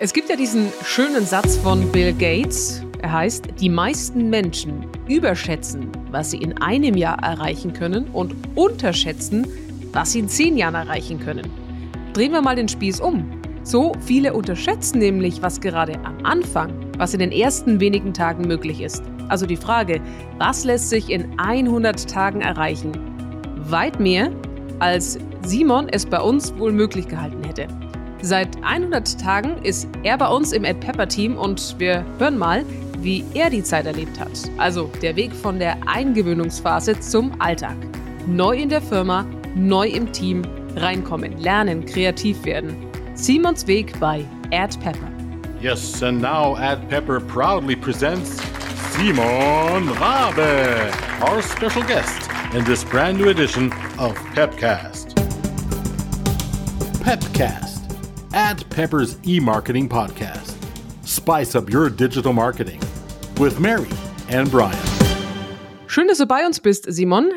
Es gibt ja diesen schönen Satz von Bill Gates. Er heißt, die meisten Menschen überschätzen, was sie in einem Jahr erreichen können und unterschätzen, was sie in zehn Jahren erreichen können. Drehen wir mal den Spieß um. So viele unterschätzen nämlich, was gerade am Anfang, was in den ersten wenigen Tagen möglich ist. Also die Frage, was lässt sich in 100 Tagen erreichen? Weit mehr, als Simon es bei uns wohl möglich gehalten hätte. Seit 100 Tagen ist er bei uns im Ed Pepper Team und wir hören mal, wie er die Zeit erlebt hat. Also der Weg von der Eingewöhnungsphase zum Alltag. Neu in der Firma, neu im Team, reinkommen, lernen, kreativ werden. Simons Weg bei Ed Pepper. Yes, and now Ad Pepper proudly presents Simon Rabe, our special guest in this brand new edition of Pepcast. Pepcast, Ad Pepper's e marketing podcast. Spice up your digital marketing with Mary and Brian. Schön, dass du bei uns bist, Simon.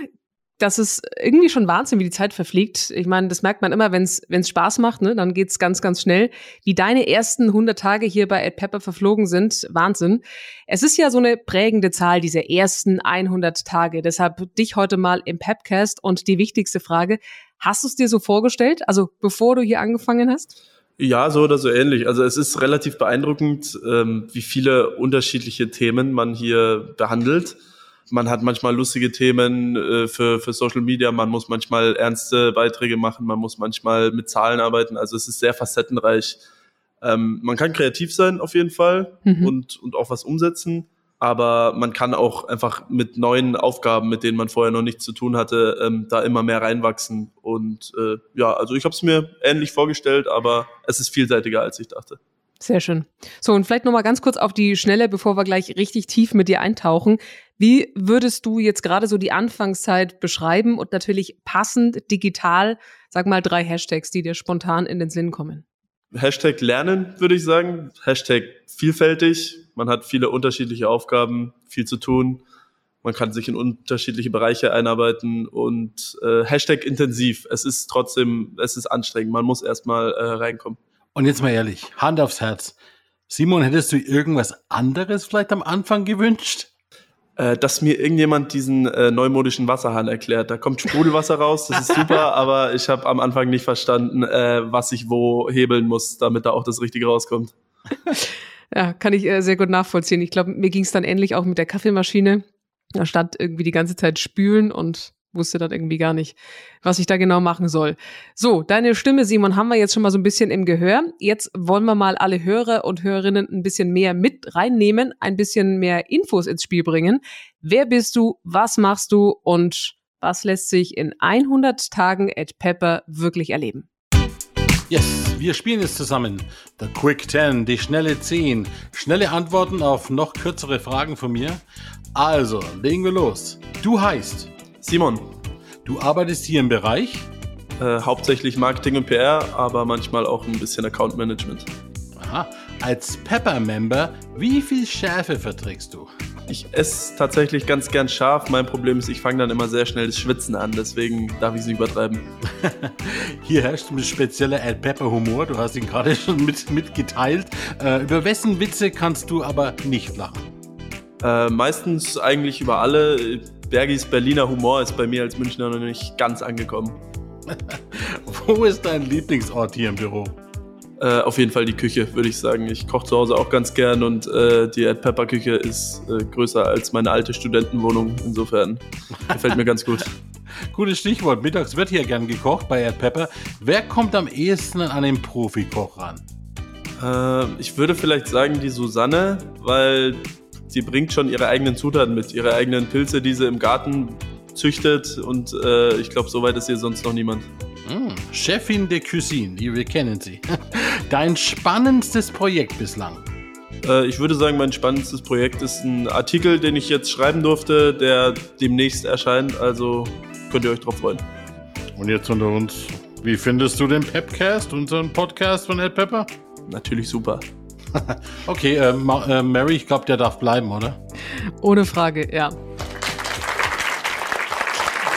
Das ist irgendwie schon Wahnsinn, wie die Zeit verfliegt. Ich meine, das merkt man immer, wenn es Spaß macht, ne? dann geht's ganz, ganz schnell. Wie deine ersten 100 Tage hier bei Ed Pepper verflogen sind, Wahnsinn. Es ist ja so eine prägende Zahl, diese ersten 100 Tage. Deshalb dich heute mal im Pepcast und die wichtigste Frage, hast du es dir so vorgestellt, also bevor du hier angefangen hast? Ja, so oder so ähnlich. Also es ist relativ beeindruckend, ähm, wie viele unterschiedliche Themen man hier behandelt man hat manchmal lustige Themen äh, für, für Social Media, man muss manchmal ernste Beiträge machen, man muss manchmal mit Zahlen arbeiten. Also es ist sehr facettenreich. Ähm, man kann kreativ sein auf jeden Fall mhm. und, und auch was umsetzen, aber man kann auch einfach mit neuen Aufgaben, mit denen man vorher noch nichts zu tun hatte, ähm, da immer mehr reinwachsen. Und äh, ja, also ich habe es mir ähnlich vorgestellt, aber es ist vielseitiger, als ich dachte. Sehr schön. So, und vielleicht nochmal ganz kurz auf die Schnelle, bevor wir gleich richtig tief mit dir eintauchen. Wie würdest du jetzt gerade so die Anfangszeit beschreiben und natürlich passend digital, sag mal drei Hashtags, die dir spontan in den Sinn kommen? Hashtag lernen, würde ich sagen. Hashtag vielfältig. Man hat viele unterschiedliche Aufgaben, viel zu tun. Man kann sich in unterschiedliche Bereiche einarbeiten und äh, Hashtag intensiv. Es ist trotzdem, es ist anstrengend. Man muss erstmal äh, reinkommen. Und jetzt mal ehrlich, Hand aufs Herz. Simon, hättest du irgendwas anderes vielleicht am Anfang gewünscht? Äh, dass mir irgendjemand diesen äh, neumodischen Wasserhahn erklärt. Da kommt Sprudelwasser raus, das ist super, aber ich habe am Anfang nicht verstanden, äh, was ich wo hebeln muss, damit da auch das Richtige rauskommt. Ja, kann ich äh, sehr gut nachvollziehen. Ich glaube, mir ging es dann ähnlich auch mit der Kaffeemaschine. Da stand irgendwie die ganze Zeit spülen und wusste dann irgendwie gar nicht, was ich da genau machen soll. So, deine Stimme, Simon, haben wir jetzt schon mal so ein bisschen im Gehör. Jetzt wollen wir mal alle Hörer und Hörerinnen ein bisschen mehr mit reinnehmen, ein bisschen mehr Infos ins Spiel bringen. Wer bist du? Was machst du? Und was lässt sich in 100 Tagen at Pepper wirklich erleben? Yes, wir spielen es zusammen. The Quick 10, die schnelle 10. Schnelle Antworten auf noch kürzere Fragen von mir. Also, legen wir los. Du heißt Simon. Du arbeitest hier im Bereich? Äh, hauptsächlich Marketing und PR, aber manchmal auch ein bisschen Account Management. Aha. Als Pepper-Member, wie viel Schärfe verträgst du? Ich esse tatsächlich ganz gern scharf. Mein Problem ist, ich fange dann immer sehr schnell das Schwitzen an, deswegen darf ich es übertreiben. Hier herrscht ein spezieller Ad Pepper Humor, du hast ihn gerade schon mit, mitgeteilt. Äh, über wessen Witze kannst du aber nicht lachen? Äh, meistens eigentlich über alle. Bergis Berliner Humor ist bei mir als Münchner noch nicht ganz angekommen. Wo ist dein Lieblingsort hier im Büro? Äh, auf jeden Fall die Küche, würde ich sagen. Ich koche zu Hause auch ganz gern und äh, die Ed Pepper Küche ist äh, größer als meine alte Studentenwohnung. Insofern gefällt mir ganz gut. Gutes Stichwort. Mittags wird hier gern gekocht bei Ed Pepper. Wer kommt am ehesten an den Profikoch ran? Äh, ich würde vielleicht sagen die Susanne, weil sie bringt schon ihre eigenen Zutaten mit, ihre eigenen Pilze, die sie im Garten züchtet und äh, ich glaube, so weit ist hier sonst noch niemand. Mm, Chefin de Cuisine, wir kennen sie. Dein spannendstes Projekt bislang? Äh, ich würde sagen, mein spannendstes Projekt ist ein Artikel, den ich jetzt schreiben durfte, der demnächst erscheint, also könnt ihr euch drauf freuen. Und jetzt unter uns, wie findest du den Pepcast, unseren Podcast von Ed Pepper? Natürlich super. Okay, äh, äh, Mary, ich glaube, der darf bleiben, oder? Ohne Frage, ja.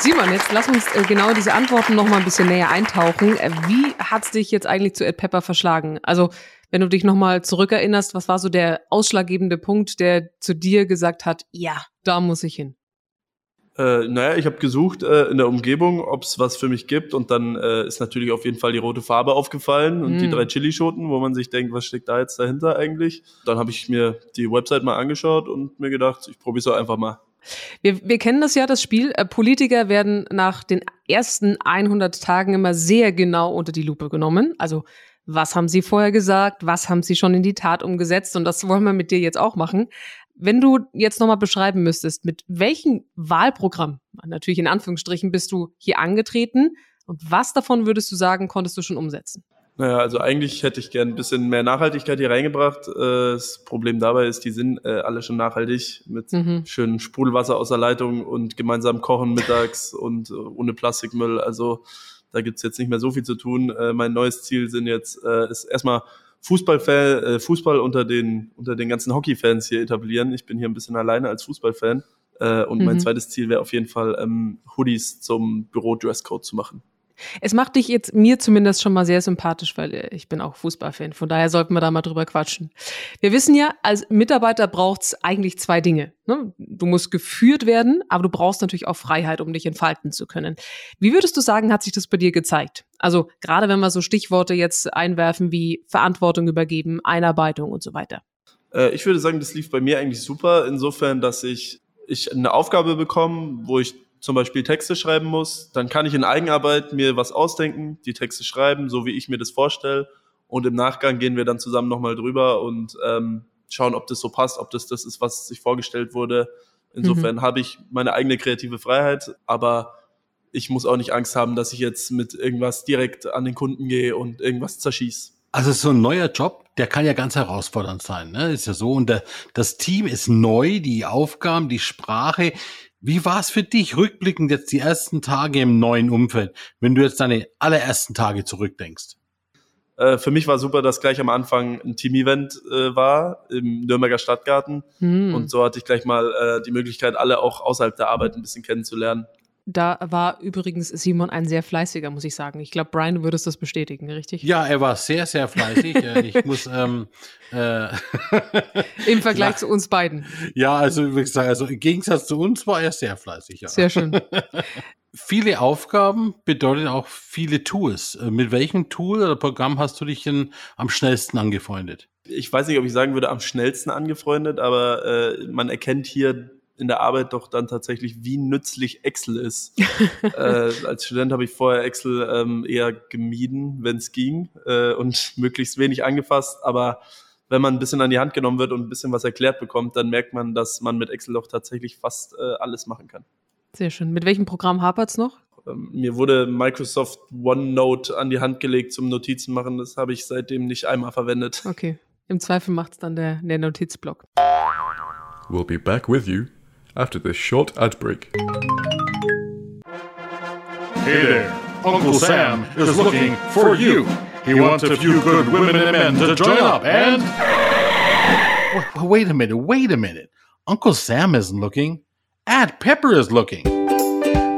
Simon, jetzt lass uns äh, genau diese Antworten noch mal ein bisschen näher eintauchen. Äh, wie hat es dich jetzt eigentlich zu Ed Pepper verschlagen? Also, Wenn du dich nochmal zurückerinnerst, was war so der ausschlaggebende Punkt, der zu dir gesagt hat, ja, da muss ich hin? Äh, naja, ich habe gesucht äh, in der Umgebung, ob es was für mich gibt und dann äh, ist natürlich auf jeden Fall die rote Farbe aufgefallen und mm. die drei Chilischoten, wo man sich denkt, was steckt da jetzt dahinter eigentlich? Dann habe ich mir die Website mal angeschaut und mir gedacht, ich probiere es einfach mal. Wir, wir kennen das ja, das Spiel. Äh, Politiker werden nach den ersten 100 Tagen immer sehr genau unter die Lupe genommen. Also was haben sie vorher gesagt, was haben sie schon in die Tat umgesetzt und das wollen wir mit dir jetzt auch machen. Wenn du jetzt nochmal beschreiben müsstest, mit welchem Wahlprogramm, natürlich in Anführungsstrichen, bist du hier angetreten und was davon würdest du sagen, konntest du schon umsetzen? Naja, also eigentlich hätte ich gern ein bisschen mehr Nachhaltigkeit hier reingebracht. Äh, das Problem dabei ist, die sind äh, alle schon nachhaltig mit mhm. schönem Sprudelwasser aus der Leitung und gemeinsam kochen mittags und äh, ohne Plastikmüll. Also da gibt's jetzt nicht mehr so viel zu tun. Mein neues Ziel sind jetzt ist erstmal Fußballfan, äh, Fußball unter den, unter den ganzen Hockeyfans hier etablieren. Ich bin hier ein bisschen alleine als Fußballfan. Äh, und mhm. mein zweites Ziel wäre auf jeden Fall, ähm, Hoodies zum Büro-Dresscode zu machen. Es macht dich jetzt mir zumindest schon mal sehr sympathisch, weil äh, ich bin auch Fußballfan. Von daher sollten wir da mal drüber quatschen. Wir wissen ja, als Mitarbeiter braucht's eigentlich zwei Dinge. Ne? Du musst geführt werden, aber du brauchst natürlich auch Freiheit, um dich entfalten zu können. Wie würdest du sagen, hat sich das bei dir gezeigt? Also gerade wenn wir so Stichworte jetzt einwerfen wie Verantwortung übergeben, Einarbeitung und so weiter. Äh, ich würde sagen, das lief bei mir eigentlich super, insofern, dass ich, ich eine Aufgabe bekomme, wo ich zum Beispiel Texte schreiben muss, dann kann ich in Eigenarbeit mir was ausdenken, die Texte schreiben, so wie ich mir das vorstelle. Und im Nachgang gehen wir dann zusammen nochmal drüber und ähm, schauen, ob das so passt, ob das das ist, was sich vorgestellt wurde. Insofern mhm. habe ich meine eigene kreative Freiheit, aber ich muss auch nicht Angst haben, dass ich jetzt mit irgendwas direkt an den Kunden gehe und irgendwas zerschieße. Also so ein neuer Job, der kann ja ganz herausfordernd sein, ne? Ist ja so. Und der, das Team ist neu, die Aufgaben, die Sprache, wie war es für dich, rückblickend jetzt die ersten Tage im neuen Umfeld, wenn du jetzt deine allerersten Tage zurückdenkst? Äh, für mich war super, dass gleich am Anfang ein Team-Event äh, war im Nürnberger Stadtgarten. Hm. Und so hatte ich gleich mal äh, die Möglichkeit, alle auch außerhalb der Arbeit ein bisschen kennenzulernen. Da war übrigens Simon ein sehr fleißiger, muss ich sagen. Ich glaube, Brian, du würdest das bestätigen, richtig? Ja, er war sehr, sehr fleißig. Äh, ich muss ähm, äh, im Vergleich ja. zu uns beiden. Ja, also wie gesagt, also im Gegensatz zu uns war er sehr fleißig. Ja. Sehr schön. viele Aufgaben bedeutet auch viele Tools. Äh, mit welchem Tool oder Programm hast du dich denn am schnellsten angefreundet? Ich weiß nicht, ob ich sagen würde, am schnellsten angefreundet, aber äh, man erkennt hier in der Arbeit doch dann tatsächlich, wie nützlich Excel ist. äh, als Student habe ich vorher Excel ähm, eher gemieden, wenn es ging, äh, und möglichst wenig angefasst. Aber wenn man ein bisschen an die Hand genommen wird und ein bisschen was erklärt bekommt, dann merkt man, dass man mit Excel doch tatsächlich fast äh, alles machen kann. Sehr schön. Mit welchem Programm hapert's noch? Ähm, mir wurde Microsoft OneNote an die Hand gelegt zum Notizen machen. Das habe ich seitdem nicht einmal verwendet. Okay. Im Zweifel macht's dann der, der Notizblock. We'll be back with you after this short ad break. Hey there, Uncle Sam is looking for you. He wants a few good women and men to join up and. Wait a minute, wait a minute. Uncle Sam isn't looking. Ad Pepper is looking.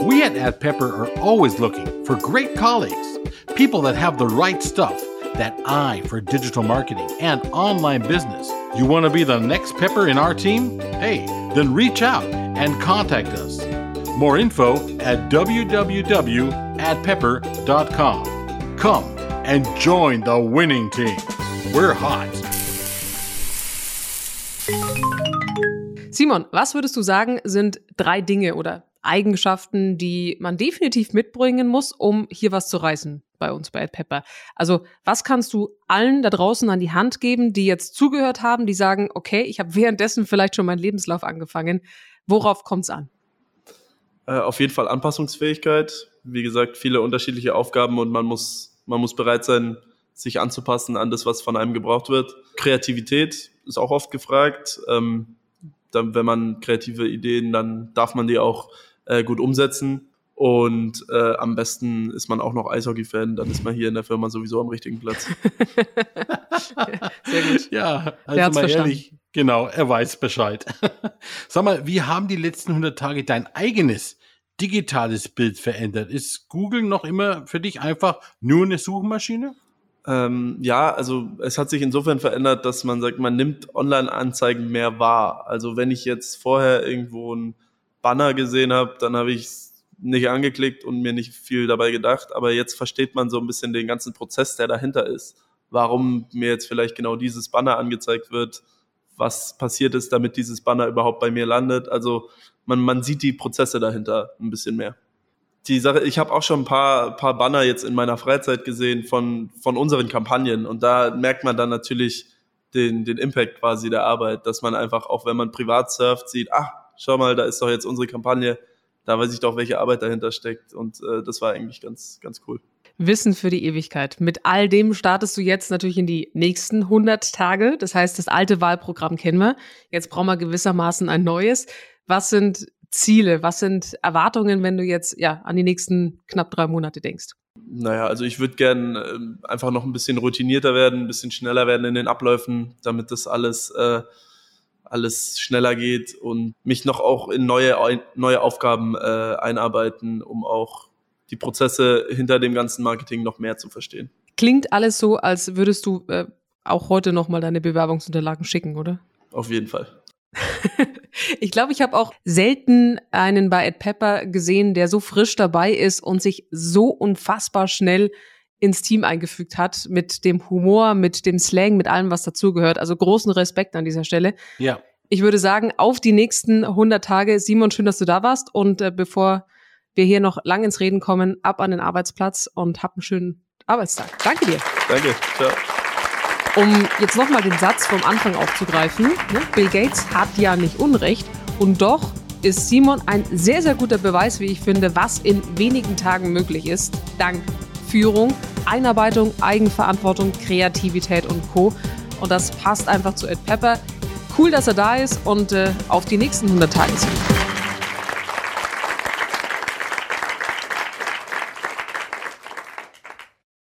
We at Ad Pepper are always looking for great colleagues, people that have the right stuff, that eye for digital marketing and online business. You want to be the next Pepper in our team? Hey, then reach out and contact us. More info at www.adpepper.com. Come and join the winning team. We're hot. Simon, was würdest du sagen, sind drei Dinge oder Eigenschaften, die man definitiv mitbringen muss, um hier was zu reißen bei uns bei Ed Pepper. Also, was kannst du allen da draußen an die Hand geben, die jetzt zugehört haben, die sagen, okay, ich habe währenddessen vielleicht schon meinen Lebenslauf angefangen. Worauf kommt es an? Äh, auf jeden Fall Anpassungsfähigkeit. Wie gesagt, viele unterschiedliche Aufgaben und man muss, man muss bereit sein, sich anzupassen an das, was von einem gebraucht wird. Kreativität ist auch oft gefragt. Ähm, dann, wenn man kreative Ideen, dann darf man die auch äh, gut umsetzen. Und äh, am besten ist man auch noch Eishockey-Fan, dann ist man hier in der Firma sowieso am richtigen Platz. Sehr gut. Ja, also mal verstanden. ehrlich, genau, er weiß Bescheid. Sag mal, wie haben die letzten 100 Tage dein eigenes digitales Bild verändert? Ist Google noch immer für dich einfach nur eine Suchmaschine? Ähm, ja, also es hat sich insofern verändert, dass man sagt, man nimmt Online-Anzeigen mehr wahr. Also wenn ich jetzt vorher irgendwo ein Banner gesehen habe, dann habe ich es nicht angeklickt und mir nicht viel dabei gedacht. Aber jetzt versteht man so ein bisschen den ganzen Prozess, der dahinter ist. Warum mir jetzt vielleicht genau dieses Banner angezeigt wird, was passiert ist, damit dieses Banner überhaupt bei mir landet. Also man, man sieht die Prozesse dahinter ein bisschen mehr die Sache, ich habe auch schon ein paar, paar Banner jetzt in meiner Freizeit gesehen von, von unseren Kampagnen und da merkt man dann natürlich den, den Impact quasi der Arbeit, dass man einfach, auch wenn man privat surft, sieht, ach, schau mal, da ist doch jetzt unsere Kampagne, da weiß ich doch, welche Arbeit dahinter steckt und äh, das war eigentlich ganz, ganz cool. Wissen für die Ewigkeit. Mit all dem startest du jetzt natürlich in die nächsten 100 Tage. Das heißt, das alte Wahlprogramm kennen wir. Jetzt brauchen wir gewissermaßen ein neues. Was sind Ziele? Was sind Erwartungen, wenn du jetzt ja an die nächsten knapp drei Monate denkst? Naja, also ich würde gern äh, einfach noch ein bisschen routinierter werden, ein bisschen schneller werden in den Abläufen, damit das alles, äh, alles schneller geht und mich noch auch in neue, neue Aufgaben äh, einarbeiten, um auch die Prozesse hinter dem ganzen Marketing noch mehr zu verstehen. Klingt alles so, als würdest du äh, auch heute nochmal deine Bewerbungsunterlagen schicken, oder? Auf jeden Fall. ich glaube, ich habe auch selten einen bei Ed Pepper gesehen, der so frisch dabei ist und sich so unfassbar schnell ins Team eingefügt hat mit dem Humor, mit dem Slang, mit allem, was dazugehört. Also großen Respekt an dieser Stelle. Ja. Ich würde sagen, auf die nächsten 100 Tage. Simon, schön, dass du da warst. Und äh, bevor wir hier noch lang ins Reden kommen, ab an den Arbeitsplatz und hab einen schönen Arbeitstag. Danke dir. Danke. Ciao. Um jetzt nochmal den Satz vom Anfang aufzugreifen, ne? Bill Gates hat ja nicht Unrecht und doch ist Simon ein sehr, sehr guter Beweis, wie ich finde, was in wenigen Tagen möglich ist, dank Führung, Einarbeitung, Eigenverantwortung, Kreativität und Co. Und das passt einfach zu Ed Pepper. Cool, dass er da ist und äh, auf die nächsten 100 Tage.